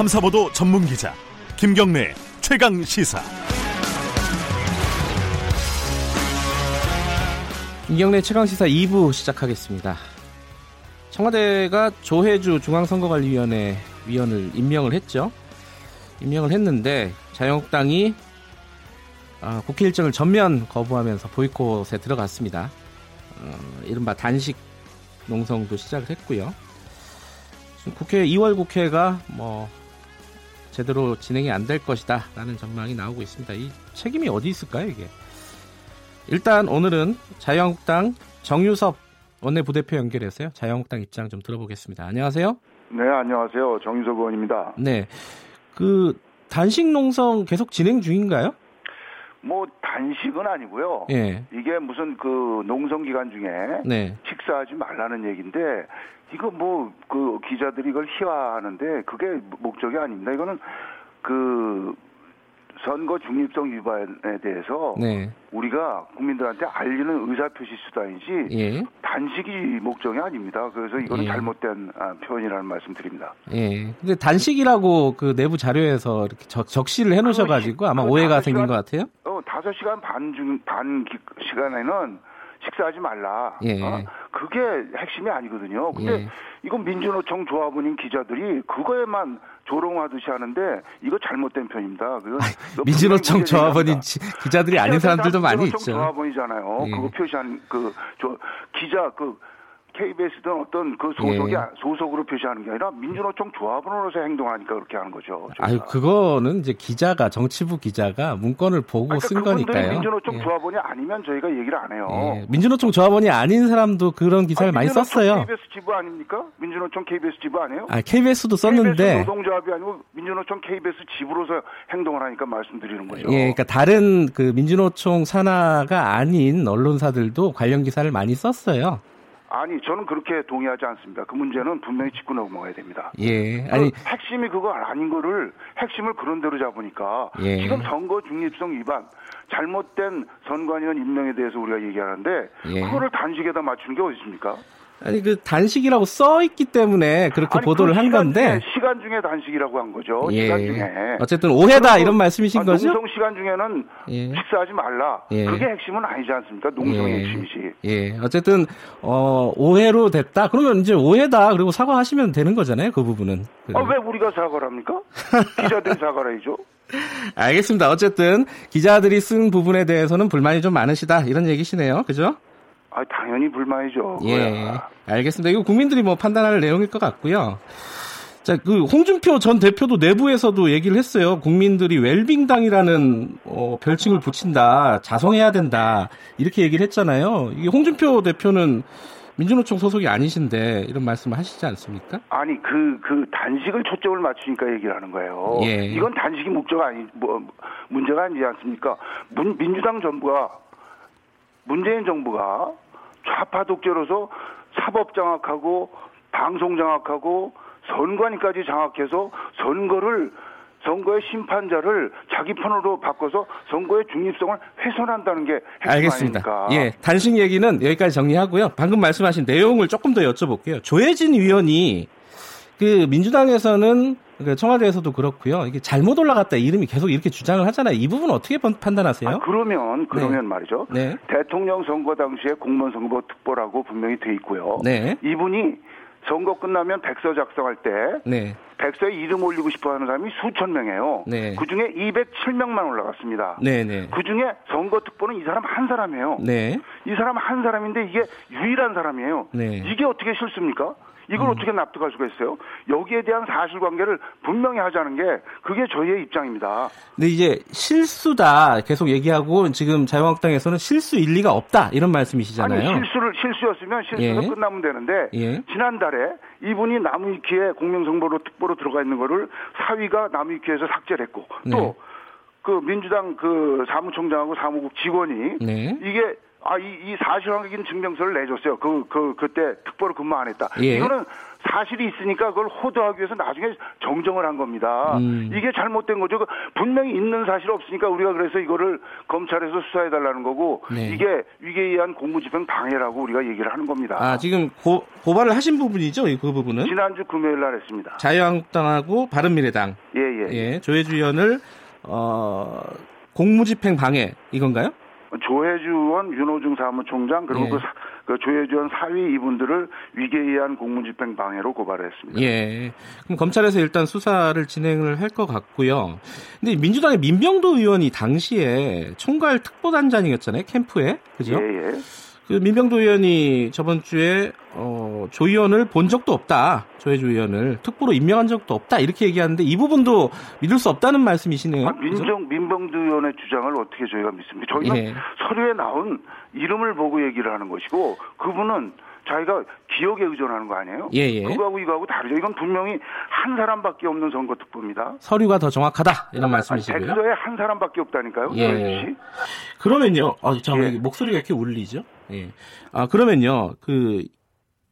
탐사보도 전문 기자 김경래 최강 시사. 김경래 최강 시사 2부 시작하겠습니다. 청와대가 조혜주 중앙선거관리위원회 위원을 임명을 했죠. 임명을 했는데 자유한국당이 어, 국회 일정을 전면 거부하면서 보이콧에 들어갔습니다. 어, 이른바 단식 농성도 시작을 했고요. 국회 2월 국회가 뭐 제대로 진행이 안 될 것이다 라는 전망이 나오고 있습니다. 이 책임이 어디 있을까요, 이게? 일단 오늘은 자유한국당 정유섭 원내부대표 연결해서요. 자유한국당 입장 좀 들어보겠습니다. 안녕하세요. 네, 안녕하세요. 정유섭 의원입니다. 네. 그 단식 농성 계속 진행 중인가요? 뭐 단식은 아니고요. 예. 이게 무슨 그 농성 기간 중에 네. 식사하지 말라는 얘기인데 이거 뭐 그 기자들이 이걸 희화하는데 그게 목적이 아닙니다. 이거는 그 선거 중립성 위반에 대해서 네. 우리가 국민들한테 알리는 의사표시 수단이지 예. 단식이 목적이 아닙니다. 그래서 이거는 예. 잘못된 아, 표현이라는 말씀드립니다. 예. 근데 단식이라고 그 내부 자료에서 이렇게 적, 적시를 해 놓으셔 가지고 아마 그 오해가 생긴 것 같아요. 어, 다섯 시간 반 중, 반 기- 시간에는 식사하지 말라. 예. 어? 그게 핵심이 아니거든요. 근데 예. 이건 민주노총 조합원인 기자들이 그거에만 조롱하듯이 하는데 이거 잘못된 편입니다. 문제 지- 기자들이 아닌 사람들도 많이 있죠. 조합원이잖아요. 예. 그거 표시한 그 저 기자 그 KBS든 어떤 그 소속이 예. 아- 소속으로 표시하는 게 아니라 민주노총 조합원으로서 행동하니까 그렇게 하는 거죠. 저희가. 아유 그거는 이제 기자가 정치부 기자가 문건을 보고 그러니까 쓴 거니까요. 민주노총 예. 조합원이 아니면 저희가 얘기를 안 해요. 예. 민주노총 조합원이 아닌 사람도 그런 기사를 아니, 많이 썼어요. KBS 지부 아닙니까? 민주노총 KBS 지부 아니에요? 아 KBS도 KBS 썼는데 노동조합이 아니고 민주노총 KBS 지부로서 행동을 하니까 말씀드리는 거죠. 예, 그러니까 다른 그 민주노총 산하가 아닌 언론사들도 관련 기사를 많이 썼어요. 아니 저는 그렇게 동의하지 않습니다. 그 문제는 분명히 짚고 넘어가야 됩니다. 예, 그 아니 핵심이 그거 아닌 거를 핵심을 그런 대로 잡으니까 예. 지금 선거 중립성 위반 잘못된 선관위원 임명에 대해서 우리가 얘기하는데 예. 그거를 단식에다 맞추는 게 어디 있습니까? 아니 그 단식이라고 써 있기 때문에 그렇게 아니, 보도를 그 한 건데 중에, 시간 중에 단식이라고 한 거죠. 예. 시간 중에. 어쨌든 오해다 이런 말씀이신 아, 거죠? 농성 시간 중에는 예. 식사하지 말라. 예. 그게 핵심은 아니지 않습니까? 농성의 예. 핵심이지. 예, 어쨌든 어 오해로 됐다. 그러면 이제 오해다. 그리고 사과하시면 되는 거잖아요. 그 부분은. 그- 아, 왜 우리가 사과를 합니까? 기자들이 사과를 해야죠. 알겠습니다. 어쨌든 기자들이 쓴 부분에 대해서는 불만이 좀 많으시다. 이런 얘기시네요. 그죠? 아, 당연히 불만이죠. 예. 알겠습니다. 이거 국민들이 뭐 판단할 내용일 것 같고요. 자, 그 홍준표 전 대표도 내부에서도 얘기를 했어요. 국민들이 웰빙당이라는 어, 별칭을 붙인다, 자성해야 된다 이렇게 얘기를 했잖아요. 이게 홍준표 대표는 민주노총 소속이 아니신데 이런 말씀을 하시지 않습니까? 아니 그그 단식을 초점을 맞추니까 얘기를 하는 거예요. 예. 이건 단식이 목적 아니 뭐 문제가 아니지 않습니까? 문, 민주당 정부가 문재인 정부가 좌파 독재로서 사법 장악하고 방송 장악하고 선관위까지 장악해서 선거를 선거의 심판자를 자기 편으로 바꿔서 선거의 중립성을 훼손한다는 게 알겠습니다. 아닙니까? 예, 단식 얘기는 여기까지 정리하고요. 방금 말씀하신 내용을 조금 더 여쭤볼게요. 조혜진 위원이 그 민주당에서는 그 청와대에서도 그렇고요. 이게 잘못 올라갔다 이름이 계속 이렇게 주장을 하잖아요. 이 부분 어떻게 판- 판단하세요? 아, 그러면 그러면 말이죠. 네. 대통령 선거 당시에 공무원 선거 특보라고 분명히 돼 있고요. 네. 이분이 선거 끝나면 백서 작성할 때 네. 백서에 이름 올리고 싶어 하는 사람이 수천 명이에요. 네. 그 중에 207명만 올라갔습니다. 네, 네. 그 중에 선거 특보는 이 사람 한 사람이에요. 네. 이 사람 한 사람인데 이게 유일한 사람이에요. 네. 이게 어떻게 실수입니까? 이걸 어떻게 납득할 수가 있어요? 여기에 대한 사실관계를 분명히 하자는 게 그게 저희의 입장입니다. 근데 이제 실수다 계속 얘기하고 지금 자유한국당에서는 실수 일리가 없다 이런 말씀이시잖아요. 아니 실수를 실수였으면 실수로 예. 끝나면 되는데 예. 지난달에 이분이 나무위키에 공명정보로 특보로 들어가 있는 거를 사위가 나무위키에서 삭제를 했고 네. 또그 민주당 그 사무총장하고 사무국 직원이 네. 이게 아, 이, 이 사실관계인 증명서를 내줬어요. 그, 그, 그때 특보로 근무 안 했다. 예. 이거는 사실이 있으니까 그걸 호도하기 위해서 나중에 정정을 한 겁니다. 음. 이게 잘못된 거죠. 그 분명히 있는 사실 없으니까 우리가 그래서 이거를 검찰에서 수사해 달라는 거고 네. 이게 위계에 의한 공무집행 방해라고 우리가 얘기를 하는 겁니다. 아 지금 고, 고발을 하신 부분이죠, 이그 부분은 지난주 금요일 날 했습니다. 자유한국당하고 바른미래당 예, 예. 예, 조혜주 의원을 어, 공무집행 방해 이건가요? 조혜주원 윤호중 사무총장 그리고 예. 그, 사- 그 조혜주원 사위 이분들을 위계에 의한 공무집행 방해로 고발했습니다. 예. 그럼 검찰에서 일단 수사를 진행을 할 것 같고요. 근데 민주당의 민병도 의원이 당시에 총괄 특보단장이었잖아요, 캠프에. 그죠? 예, 예. 그 민병도 의원이 저번 주에 어, 조 의원을 본 적도 없다. 조혜주 의원을 특보로 임명한 적도 없다. 이렇게 얘기하는데 이 부분도 믿을 수 없다는 말씀이시네요. 아, 민정 민병두 의원의 주장을 어떻게 저희가 믿습니까? 저희는 예. 서류에 나온 이름을 보고 얘기를 하는 것이고 그분은 자기가 기억에 의존하는 거 아니에요? 예, 예. 그거하고 이거하고 다르죠. 이건 분명히 한 사람밖에 없는 선거 특보입니다. 서류가 더 정확하다. 이런 말씀이시고요. 백서에 한 사람밖에 없다니까요. 예. 그러면요, 어, 잠깐 예. 목소리가 이렇게 울리죠? 예. 아, 그러면요, 그,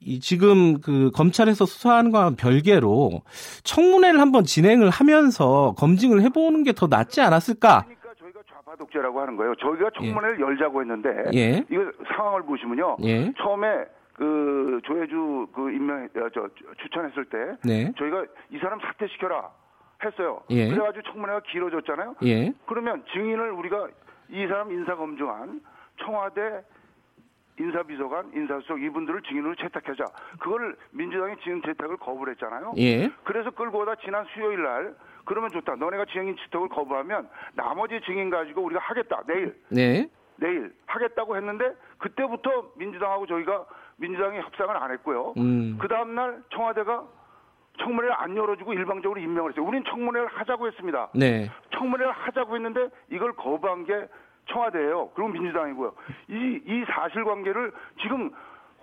이 지금 그 검찰에서 수사하는 거와 별개로 청문회를 한번 진행을 하면서 검증을 해보는 게 더 낫지 않았을까? 그러니까 저희가 좌파 독재라고 하는 거예요. 저희가 청문회를 열자고 했는데 예. 이거 상황을 보시면요. 예. 처음에 그 조혜주 그 임명 어, 저 추천했을 때 네. 저희가 이 사람 사퇴시켜라 했어요. 예. 그래가지고 청문회가 길어졌잖아요. 예. 그러면 증인을 우리가 이 사람 인사 검증한 청와대 인사비서관, 인사수석 이분들을 증인으로 채택하자. 그거를 민주당이 증인 채택을 거부를 했잖아요. 예. 그래서 끌고 오다 지난 수요일 날 그러면 좋다. 너네가 증인 채택을 거부하면 나머지 증인 가지고 우리가 하겠다. 내일 네. 내일 하겠다고 했는데 그때부터 민주당하고 저희가 민주당이 협상을 안 했고요. 음. 그 다음 날 청와대가 청문회를 안 열어주고 일방적으로 임명을 했어요. 우리는 청문회를 하자고 했습니다. 네. 청문회를 하자고 했는데 이걸 거부한 게 청와대예요. 그리고 민주당이고요. 이, 이 사실관계를 지금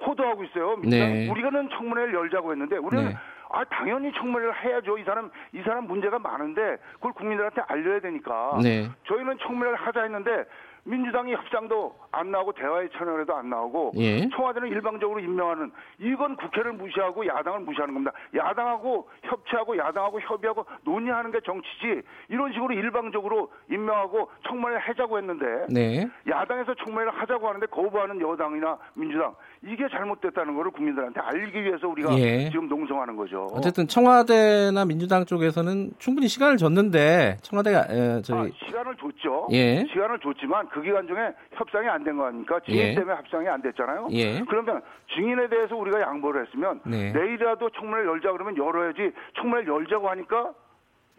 호도하고 있어요. 민주당. 네. 우리가는 청문회를 열자고 했는데 우리는 네. 아 당연히 청문회를 해야죠. 이 사람 이 사람 문제가 많은데 그걸 국민들한테 알려야 되니까. 네. 저희는 청문회를 하자 했는데 민주당이 협상도 안 나오고 대화의 채널에도 안 나오고 예. 청와대는 일방적으로 임명하는 이건 국회를 무시하고 야당을 무시하는 겁니다. 야당하고 협치하고 야당하고 협의하고 논의하는 게 정치지 이런 식으로 일방적으로 임명하고 청문회를 하자고 했는데 네. 야당에서 청문회를 하자고 하는데 거부하는 여당이나 민주당 이게 잘못됐다는 것을 국민들한테 알기 위해서 우리가 예. 지금 농성하는 거죠. 어쨌든 청와대나 민주당 쪽에서는 충분히 시간을 줬는데 청와대가 에, 아, 저희 시간을 줬죠. 예. 시간을 줬지만 그 기간 중에 협상이 안 된 거 아닙니까? 증인 예. 때문에 협상이 안 됐잖아요. 예. 그러면 증인에 대해서 우리가 양보를 했으면 네. 내일이라도 청문회를 열자 그러면 열어야지 청문회를 열자고 하니까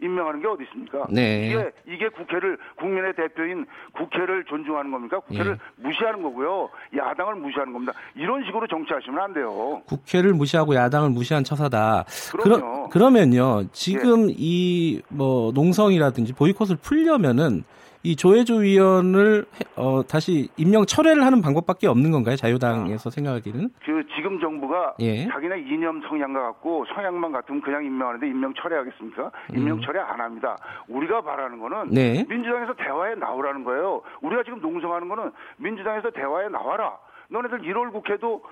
임명하는 게 어디 있습니까? 네. 이게 이게 국회를 국민의 대표인 국회를 존중하는 겁니까? 국회를 예. 무시하는 거고요. 야당을 무시하는 겁니다. 이런 식으로 정치하시면 안 돼요. 국회를 무시하고 야당을 무시한 처사다. 그럼요. 그러, 면요 지금 이뭐 농성이라든지 보이콧을 풀려면은 이 조혜조 위원을 해- 어, 다시 임명 철회를 하는 방법밖에 없는 건가요? 자유당에서 생각하기는? 그 지금 정부가 예. 자기네 이념 성향과 같고 성향만 같으면 그냥 임명하는데 임명 철회하겠습니까? 임명 철회 안 합니다. 우리가 바라는 거는 음. 네. 민주당에서 대화에 나오라는 거예요. 우리가 지금 농성하는 거는 민주당에서 대화에 나와라. 너네들 1월 국회도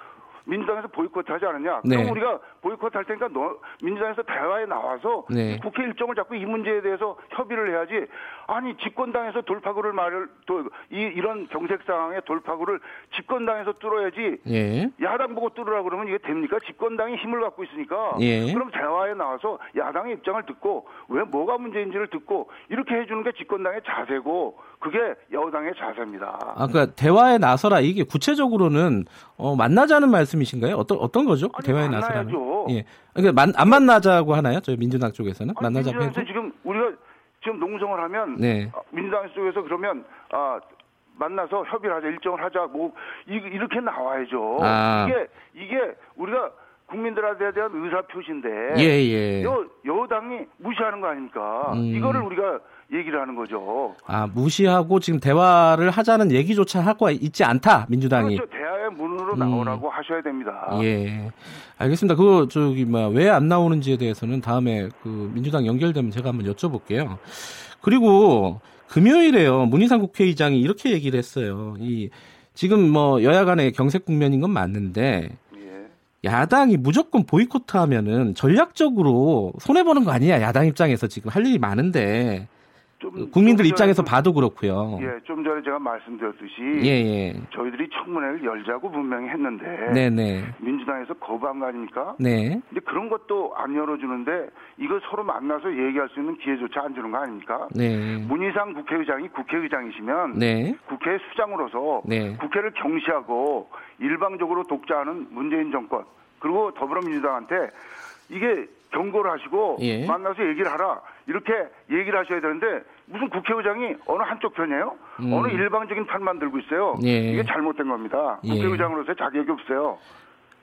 민주당에서 보이콧하지 않았냐? 네. 그럼 우리가 보이콧할 테니까 너 민주당에서 대화에 나와서 네. 국회 일정을 잡고 이 문제에 대해서 협의를 해야지. 아니 집권당에서 돌파구를 말을 또 이, 이런 경색 상황에 돌파구를 집권당에서 뚫어야지 예. 야당 보고 뚫으라 그러면 이게 됩니까? 집권당이 힘을 갖고 있으니까. 예. 그럼 대화에 나와서 야당의 입장을 듣고 왜 뭐가 문제인지를 듣고 이렇게 해주는 게 집권당의 자세고 그게 여당의 자세입니다. 아, 그러니까 대화에 나서라 이게 구체적으로는 어, 만나자는 말씀이신가요? 어떤 어떤 거죠? 아니, 대화에. 나서라는? 예. 그러니까 만, 안 만나자고 하나요? 저희 민주당 쪽에서는 아니, 만나자고. 민주당에서 지금 우리가 지금 농성을 하면 네. 아, 민주당 쪽에서 그러면 아 만나서 협의를 하자 일정을 하자 뭐 이, 이렇게 나와야죠. 아. 이게 이게 우리가 국민들한테 대한 의사 표시인데 예, 예. 여, 여당이 무시하는 거 아닙니까? 음. 이거를 우리가 얘기를 하는 거죠. 아, 무시하고 지금 대화를 하자는 얘기조차 하고 있지 않다, 민주당이. 그렇죠. 대화의 문으로 음. 나오라고 하셔야 됩니다. 예. 알겠습니다. 그거 저기 뭐왜안 나오는지에 대해서는 다음에 그 민주당 연결되면 제가 한번 여쭤볼게요. 그리고 금요일에요. 문희상 국회의장이 이렇게 얘기를 했어요. 이 지금 뭐 여야 간의 경색 국면인 건 맞는데 예. 야당이 무조건 보이콧하면은 전략적으로 손해 보는 거 아니냐 야당 입장에서 지금 할 일이 많은데 좀 국민들 좀 입장에서 전에 봐도 그렇고요. 좀- 예, 좀 전에 제가 말씀드렸듯이 예, 예. 저희들이 청문회를 열자고 분명히 했는데 네, 네. 민주당에서 거부한 거 아닙니까? 네. 근데 그런 것도 안 열어주는데 이거 서로 만나서 얘기할 수 있는 기회조차 안 주는 거 아닙니까? 네. 문희상 국회의장이 국회의장이시면 네. 국회 수장으로서 네. 국회를 경시하고 일방적으로 독자하는 문재인 정권 그리고 더불어민주당한테 이게 경고를 하시고 예. 만나서 얘기를 하라 이렇게 얘기를 하셔야 되는데 무슨 국회의장이 어느 한쪽 편이에요? 음. 어느 일방적인 판만 들고 있어요. 예. 이게 잘못된 겁니다. 예. 국회의장으로서 자격이 없어요.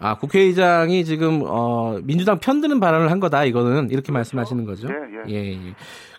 아, 국회의장이 지금 어 민주당 편드는 발언을 한 거다. 이거는 이렇게 말씀하시는 거죠. 예, 예. 예.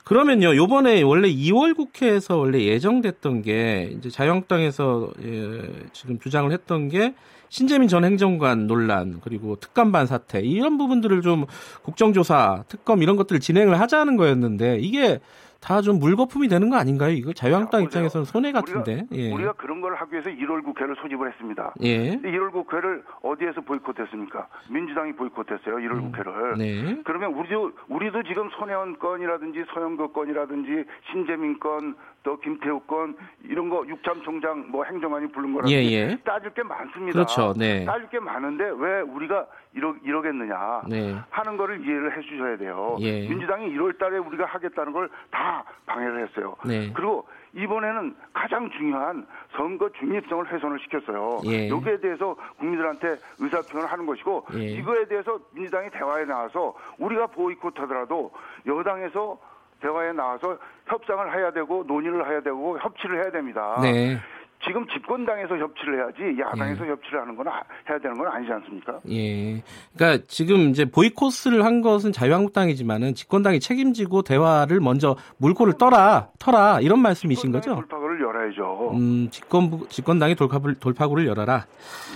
그러면요. 요번에 원래 2월 국회에서 원래 예정됐던 게 이제 자유한국당에서 예, 지금 주장을 했던 게 신재민 전 행정관 논란 그리고 특감반 사태 이런 부분들을 좀 국정조사, 특검 이런 것들을 진행을 하자는 거였는데 이게 다 좀 물거품이 되는 거 아닌가요? 이거 자유한국당 자, 입장에서는 손해 같은데. 우리가, 예. 우리가 그런 걸 하기 위해서 1월 국회를 소집을 했습니다. 예. 1월 국회를 어디에서 보이콧했습니까? 민주당이 보이콧했어요. 1월 국회를. 네. 그러면 우리도 우리도 지금 손혜원 건이라든지 서영교 건이라든지 신재민 건, 또 김태우 건 이런 거 육참 총장 뭐 행정관이 부른 거라든지 예, 예. 따질 게 많습니다. 그렇죠. 네. 따질 게 많은데 왜 우리가 이러, 이러겠느냐 네. 하는 거를 이해를 해주셔야 돼요. 예. 민주당이 1월 달에 우리가 하겠다는 걸 다 방해를 했어요. 네. 그리고 이번에는 가장 중요한 선거 중립성을 훼손을 시켰어요. 예. 여기에 대해서 국민들한테 의사표현을 하는 것이고 예. 이거에 대해서 민주당이 대화에 나와서 우리가 보이콧하더라도 여당에서 대화에 나와서 협상을 해야 되고 논의를 해야 되고 협치를 해야 됩니다. 네. 지금 집권당에서 협치를 해야지 야당에서 협치를 하는 건 아- 해야 되는 건 아니지 않습니까? 예. 그러니까 지금 이제 보이콧을 한 것은 자유한국당이지만은 집권당이 책임지고 대화를 먼저 물꼬를 떠라, 터라 이런 말씀이신 거죠? 돌파구를 열어야죠. 음, 집권부, 집권당이 돌파구를, 돌파구를 열어라.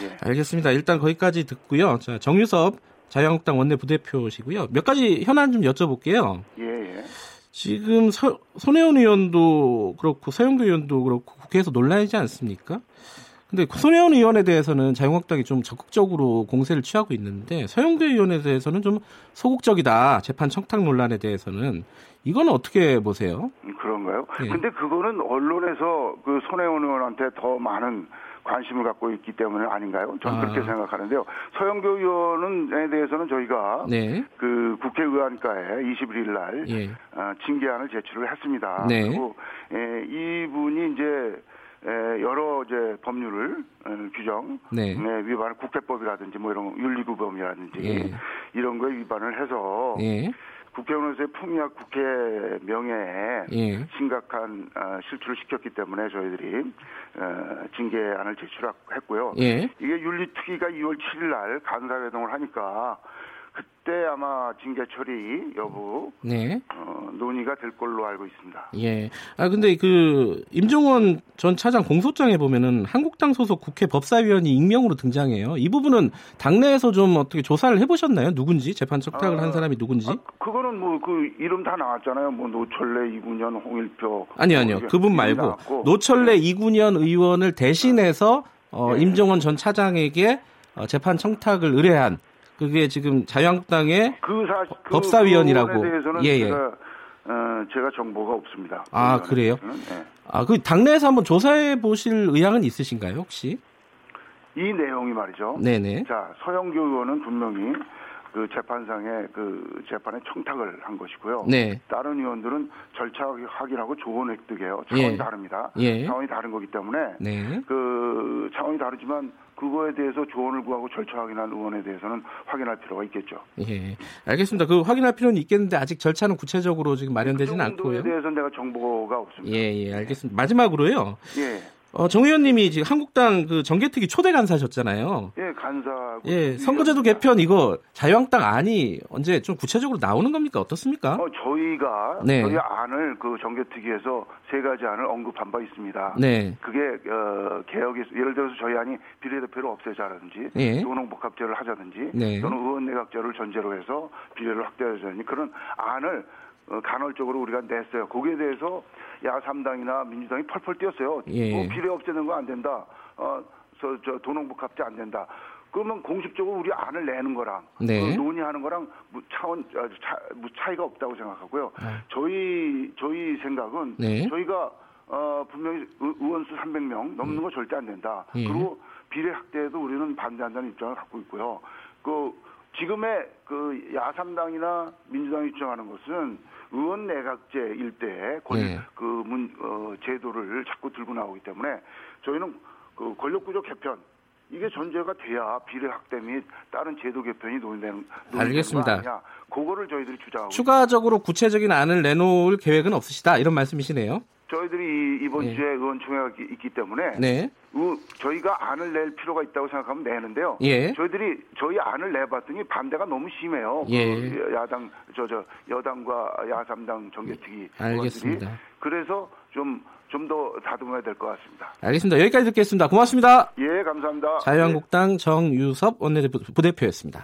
예. 알겠습니다. 일단 거기까지 듣고요. 자, 정유섭 자유한국당 원내 부대표시고요. 몇 가지 현안 좀 여쭤볼게요. 예, 예. 지금 서, 손혜원 의원도 그렇고 서영교 의원도 그렇고 국회에서 논란이지 않습니까? 근데 손혜원 의원에 대해서는 자유한국당이 좀 적극적으로 공세를 취하고 있는데 서영교 의원에 대해서는 좀 소극적이다. 재판 청탁 논란에 대해서는 이거는 어떻게 보세요? 음, 그런가요? 예. 근데 그거는 언론에서 그 손혜원 의원한테 더 많은 관심을 갖고 있기 때문에 아닌가요? 저는 아. 그렇게 생각하는데요. 서영교 의원에 대해서는 저희가 네. 그 국회의원과에 21일 날 예. 어, 징계안을 제출을 했습니다. 네. 그리고 에, 이분이 이제 에, 여러 이제 법률을 어, 규정 네. 네, 위반을 국회법이라든지 뭐 이런 윤리구범이라든지 예. 이런 거에 위반을 해서 예. 국회의원으로서의 품위와 국회 명예에 예. 심각한 어, 실추를 시켰기 때문에 저희들이 어, 징계안을 제출했고요. 예. 이게 윤리특위가 2월 7일 날 간사회동을 하니까 그때 아마 징계 처리 여부 네. 어, 논의가 될 걸로 알고 있습니다. 예. 아 근데 그 임종원 전 차장 공소장에 보면은 한국당 소속 국회 법사위원이 익명으로 등장해요. 이 부분은 당내에서 좀 어떻게 조사를 해보셨나요? 누군지 재판 청탁을 한 아, 사람이 누군지? 아, 그거는 뭐 그 이름 다 나왔잖아요. 뭐 노철래, 이군현, 홍일표. 아니요, 아니요. 뭐 그분 말고 나왔고. 노철래 이군현 의원을 대신해서 어, 네. 임종원 전 차장에게 어, 재판 청탁을 의뢰한 그게 지금 자유한국당의 그 사, 그 법사위원이라고. 대해서는 예, 예. 제가 어, 제가 정보가 없습니다. 아, 그 그래요? 대해서는. 아, 그 당내에서 한번 조사해 보실 의향은 있으신가요, 혹시? 예. 이 내용이 말이죠. 네네. 자, 서영교 의원은 분명히 그 재판상에 그 재판에 청탁을 한 것이고요. 네. 다른 의원들은 절차 확인하고 조언 획득해요. 차원이 예. 다릅니다. 예. 차원이 다른 거기 때문에 네. 그 차원이 다르지만 그거에 대해서 조언을 구하고 절차 확인한 의원에 대해서는 확인할 필요가 있겠죠. 예. 알겠습니다. 그 확인할 필요는 있겠는데 아직 절차는 구체적으로 지금 마련되지는 그 정도에 않고요. 대해서는 내가 정보가 없습니다. 예, 예, 알겠습니다. 마지막으로요. 예. 어, 정 의원님이 지금 한국당 그 정개특위 초대 간사셨잖아요. 예, 간사. 예, 선거제도 개편 이거 자유한국당 안이 언제 좀 구체적으로 나오는 겁니까? 어떻습니까? 어, 저희가 네. 저희 안을 그 정개특위에서 세 가지 안을 언급한 바 있습니다. 네. 그게 어, 개혁이 예를 들어서 저희 안이 비례대표를 없애자라든지 예. 노농복합제를 하자든지 네. 또는 의원 내각제를 전제로 해서 비례를 확대하자든지 그런 안을 어, 간헐적으로 우리가 냈어요. 거기에 대해서 야 3당이나 민주당이 펄펄 뛰었어요. 예. 뭐 비례 없애는 거 안 된다. 어, 저, 저 도농복합제 안 된다. 그러면 공식적으로 우리 안을 내는 거랑 네. 그 논의하는 거랑 무 차원 아, 차, 무 차이가 없다고 생각하고요. 저희 저희 생각은 네. 저희가 어, 분명히 의- 의원수 300명 넘는 거 절대 안 된다. 예. 그리고 비례 확대에도 우리는 반대한다는 입장을 갖고 있고요. 그 지금의 그 야삼당이나 민주당이 주장하는 것은 의원 내각제 일대에 권, 네. 그 문, 어, 제도를 자꾸 들고 나오기 때문에 저희는 그 권력 구조 개편 이게 전제가 돼야 비례 확대 및 다른 제도 개편이 논의되는, 알겠습니다. 거 아니냐. 그거를 저희들이 주장하고 추가적으로 구체적인 안을 내놓을 계획은 없으시다 이런 말씀이시네요. 저희들이 이- 이번 예. 주에 의원총회가 있- 있기 때문에 네. 의- 저희가 안을 낼 필요가 있다고 생각하면 내는데요. 예. 저희들이 저희 안을 내봤더니 반대가 너무 심해요. 예. 그 야당 저 저 여당과 야삼당 정개특위 알겠습니다. 의원들이. 그래서 좀 좀 더 다듬어야 될 것 같습니다. 알겠습니다. 여기까지 듣겠습니다. 고맙습니다. 예, 감사합니다. 자유한국당 정유섭 원내부대표였습니다.